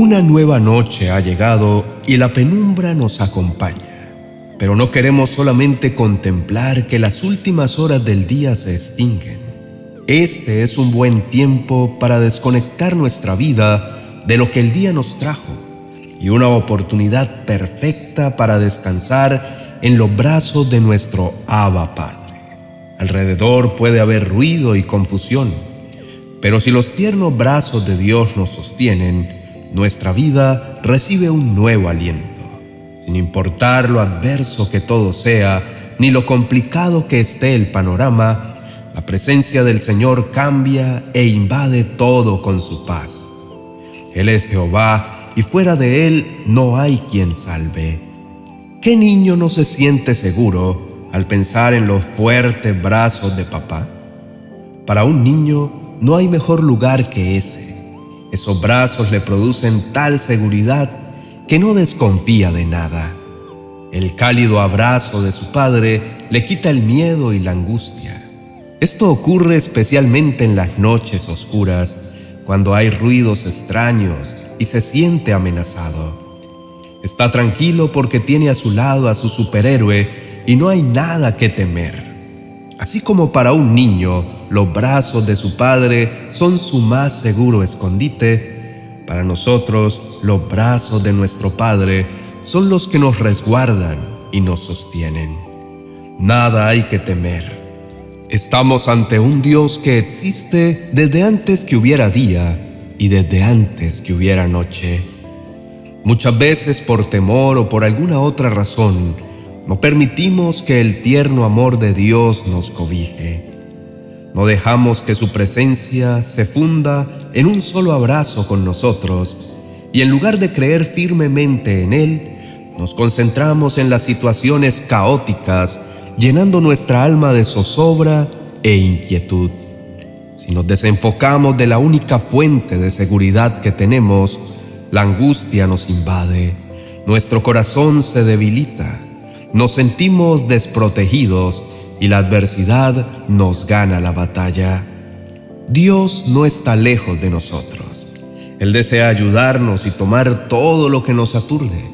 Una nueva noche ha llegado y la penumbra nos acompaña, pero no queremos solamente contemplar que las últimas horas del día se extinguen. Este es un buen tiempo para desconectar nuestra vida de lo que el día nos trajo y una oportunidad perfecta para descansar en los brazos de nuestro Abba Padre. Alrededor puede haber ruido y confusión, pero si los tiernos brazos de Dios nos sostienen, nuestra vida recibe un nuevo aliento. Sin importar lo adverso que todo sea, ni lo complicado que esté el panorama, la presencia del Señor cambia e invade todo con su paz. Él es Jehová y fuera de Él no hay quien salve. ¿Qué niño no se siente seguro al pensar en los fuertes brazos de papá? Para un niño no hay mejor lugar que ese esos brazos le producen tal seguridad que no desconfía de nada. El cálido abrazo de su padre le quita el miedo y la angustia. Esto ocurre especialmente en las noches oscuras, cuando hay ruidos extraños y se siente amenazado. Está tranquilo porque tiene a su lado a su superhéroe y no hay nada que temer. Así como para un niño los brazos de su padre son su más seguro escondite, para nosotros los brazos de nuestro Padre son los que nos resguardan y nos sostienen. Nada hay que temer. Estamos ante un Dios que existe desde antes que hubiera día y desde antes que hubiera noche. Muchas veces por temor o por alguna otra razón, no permitimos que el tierno amor de Dios nos cobije. No dejamos que su presencia se funda en un solo abrazo con nosotros y en lugar de creer firmemente en Él, nos concentramos en las situaciones caóticas, llenando nuestra alma de zozobra e inquietud. Si nos desenfocamos de la única fuente de seguridad que tenemos, la angustia nos invade, nuestro corazón se debilita nos sentimos desprotegidos y la adversidad nos gana la batalla. Dios no está lejos de nosotros. Él desea ayudarnos y tomar todo lo que nos aturde.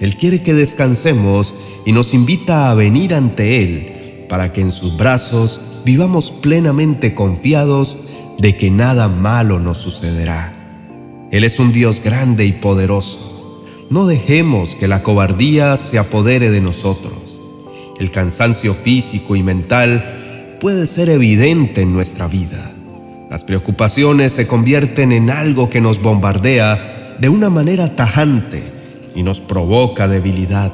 Él quiere que descansemos y nos invita a venir ante Él para que en sus brazos vivamos plenamente confiados de que nada malo nos sucederá. Él es un Dios grande y poderoso no dejemos que la cobardía se apodere de nosotros. El cansancio físico y mental puede ser evidente en nuestra vida. Las preocupaciones se convierten en algo que nos bombardea de una manera tajante y nos provoca debilidad.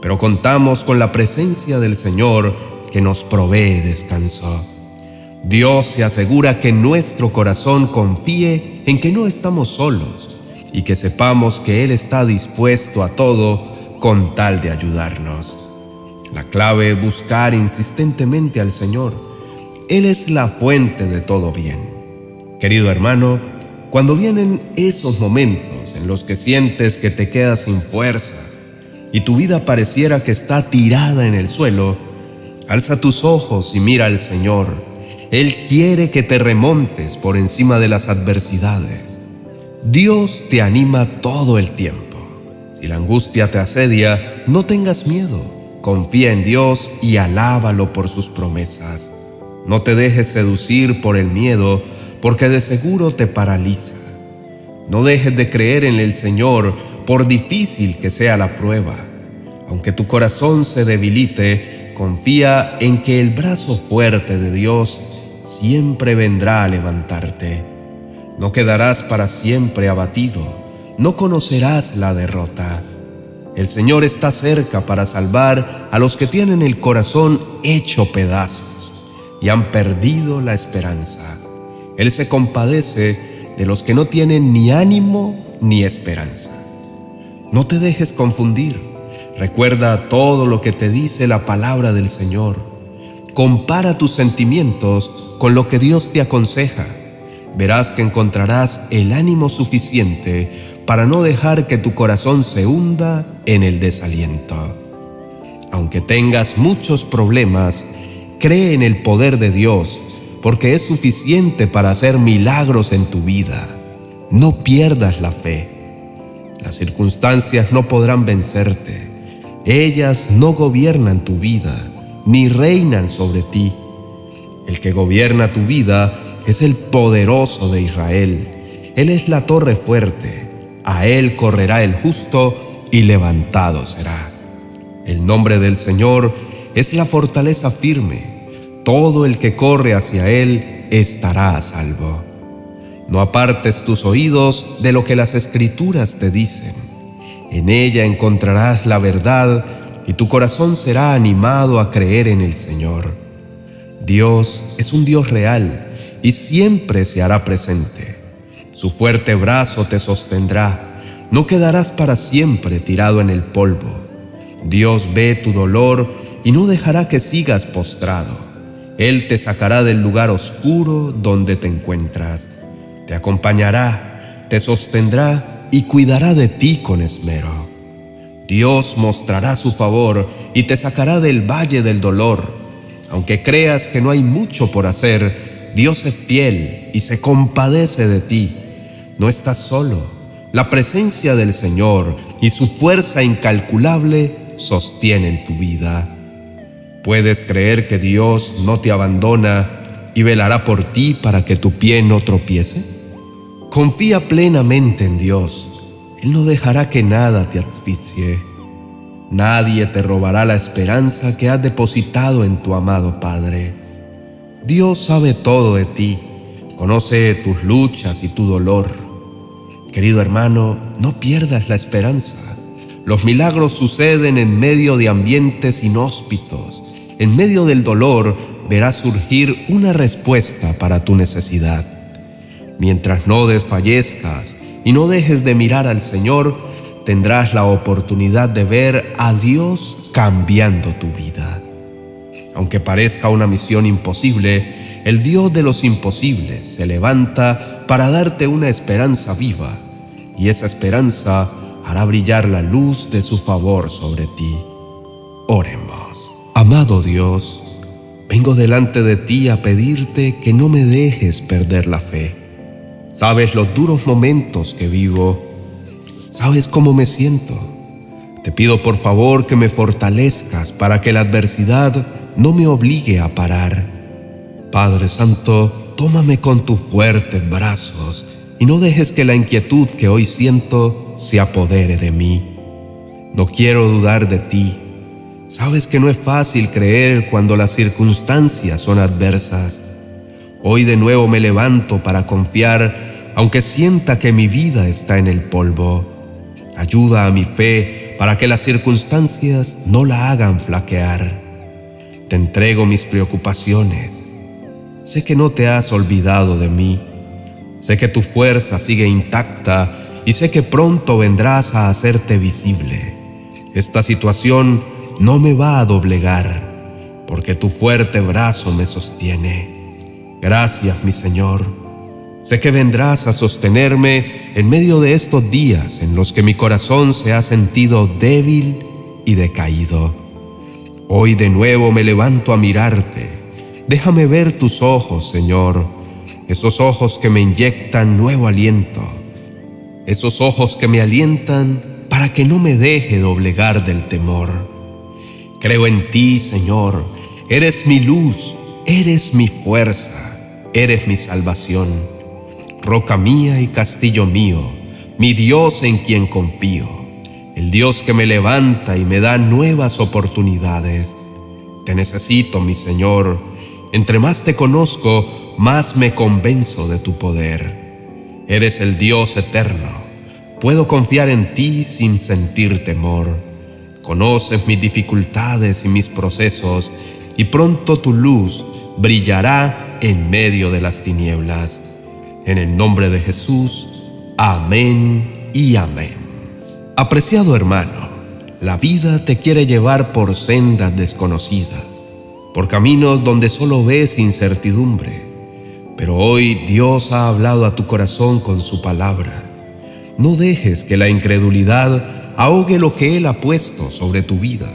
Pero contamos con la presencia del Señor que nos provee descanso. Dios se asegura que nuestro corazón confíe en que no estamos solos y que sepamos que Él está dispuesto a todo con tal de ayudarnos. La clave es buscar insistentemente al Señor. Él es la fuente de todo bien. Querido hermano, cuando vienen esos momentos en los que sientes que te quedas sin fuerzas y tu vida pareciera que está tirada en el suelo, alza tus ojos y mira al Señor. Él quiere que te remontes por encima de las adversidades. Dios te anima todo el tiempo. Si la angustia te asedia, no tengas miedo. Confía en Dios y alábalo por sus promesas. No te dejes seducir por el miedo, porque de seguro te paraliza. No dejes de creer en el Señor, por difícil que sea la prueba. Aunque tu corazón se debilite, confía en que el brazo fuerte de Dios siempre vendrá a levantarte. No quedarás para siempre abatido, no conocerás la derrota. El Señor está cerca para salvar a los que tienen el corazón hecho pedazos y han perdido la esperanza. Él se compadece de los que no tienen ni ánimo ni esperanza. No te dejes confundir. Recuerda todo lo que te dice la palabra del Señor. Compara tus sentimientos con lo que Dios te aconseja verás que encontrarás el ánimo suficiente para no dejar que tu corazón se hunda en el desaliento. Aunque tengas muchos problemas, cree en el poder de Dios, porque es suficiente para hacer milagros en tu vida. No pierdas la fe. Las circunstancias no podrán vencerte. Ellas no gobiernan tu vida, ni reinan sobre ti. El que gobierna tu vida es el poderoso de Israel. Él es la torre fuerte. A él correrá el justo y levantado será. El nombre del Señor es la fortaleza firme. Todo el que corre hacia él estará a salvo. No apartes tus oídos de lo que las escrituras te dicen. En ella encontrarás la verdad y tu corazón será animado a creer en el Señor. Dios es un Dios real y siempre se hará presente. Su fuerte brazo te sostendrá. No quedarás para siempre tirado en el polvo. Dios ve tu dolor y no dejará que sigas postrado. Él te sacará del lugar oscuro donde te encuentras te acompañará, te sostendrá y cuidará de ti con esmero. Dios mostrará su favor y te sacará del valle del dolor. Aunque creas que no hay mucho por hacer, Dios es fiel y se compadece de ti. No estás solo. La presencia del Señor y su fuerza incalculable sostienen tu vida. Puedes creer que Dios no te abandona y velará por ti para que tu pie no tropiece. Confía plenamente en Dios. Él no dejará que nada te asfixie. Nadie te robará la esperanza que has depositado en tu amado Padre. Dios sabe todo de ti, conoce tus luchas y tu dolor. Querido hermano, no pierdas la esperanza. Los milagros suceden en medio de ambientes inhóspitos. En medio del dolor verás surgir una respuesta para tu necesidad. Mientras no desfallezcas y no dejes de mirar al Señor, tendrás la oportunidad de ver a Dios cambiando tu vida. Aunque parezca una misión imposible, el Dios de los imposibles se levanta para darte una esperanza viva, y esa esperanza hará brillar la luz de su favor sobre ti. Oremos. Amado Dios, vengo delante de ti a pedirte que no me dejes perder la fe Sabes los duros momentos que vivo. Sabes cómo me siento. Te pido por favor que me fortalezcas para que la adversidad no me obligue a parar. Padre Santo, tómame con tus fuertes brazos y no dejes que la inquietud que hoy siento se apodere de mí. No quiero dudar de ti. Sabes que no es fácil creer cuando las circunstancias son adversas. Hoy de nuevo me levanto para confiar, aunque sienta que mi vida está en el polvo. Ayuda a mi fe para que las circunstancias no la hagan flaquear. Te entrego mis preocupaciones. Sé que no te has olvidado de mí. Sé que tu fuerza sigue intacta y sé que pronto vendrás a hacerte visible. Esta situación no me va a doblegar, porque tu fuerte brazo me sostiene. Gracias, mi Señor. Sé que vendrás a sostenerme en medio de estos días en los que mi corazón se ha sentido débil y decaído. Hoy de nuevo me levanto a mirarte. Déjame ver tus ojos, Señor, esos ojos que me inyectan nuevo aliento, esos ojos que me alientan para que no me deje doblegar del temor. Creo en ti, Señor, eres mi luz, eres mi fuerza eres mi salvación, roca mía y castillo mío, mi Dios en quien confío, el Dios que me levanta y me da nuevas oportunidades. Te necesito, mi Señor, entre más te conozco, más me convenzo de tu poder. Eres el Dios eterno, puedo confiar en ti sin sentir temor. Conoces mis dificultades y mis procesos, y pronto tu luz brillará en medio de las tinieblas. En el nombre de Jesús, amén y amén. Apreciado hermano, la vida te quiere llevar por sendas desconocidas, por caminos donde solo ves incertidumbre. Pero hoy Dios ha hablado a tu corazón con su palabra. No dejes que la incredulidad ahogue lo que Él ha puesto sobre tu vida.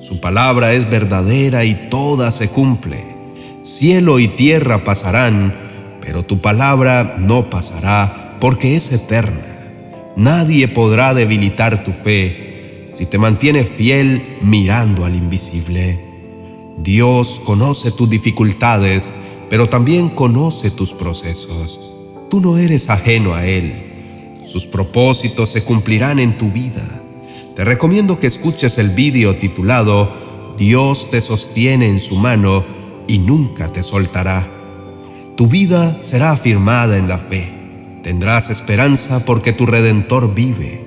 Su palabra es verdadera y toda se cumple. Cielo y tierra pasarán, pero tu palabra no pasará porque es eterna. Nadie podrá debilitar tu fe si te mantienes fiel mirando al invisible. Dios conoce tus dificultades, pero también conoce tus procesos. Tú no eres ajeno a Él. Sus propósitos se cumplirán en tu vida. Te recomiendo que escuches el vídeo titulado Dios te sostiene en su mano y nunca te soltará. Tu vida será afirmada en la fe. Tendrás esperanza porque tu Redentor vive.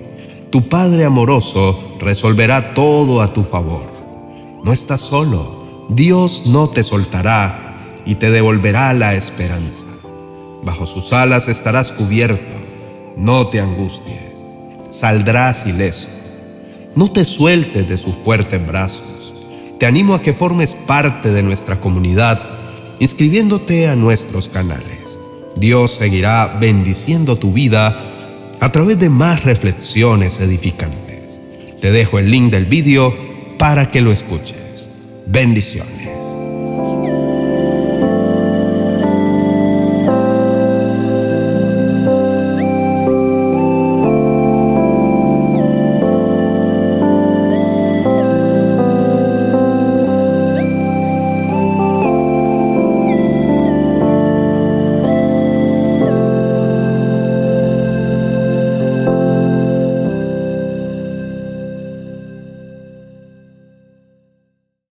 Tu Padre amoroso resolverá todo a tu favor. No estás solo. Dios no te soltará y te devolverá la esperanza. Bajo sus alas estarás cubierto. No te angusties. Saldrás ileso. No te sueltes de sus fuertes brazos. Te animo a que formes parte de nuestra comunidad inscribiéndote a nuestros canales. Dios seguirá bendiciendo tu vida a través de más reflexiones edificantes. Te dejo el link del vídeo para que lo escuches. Bendiciones.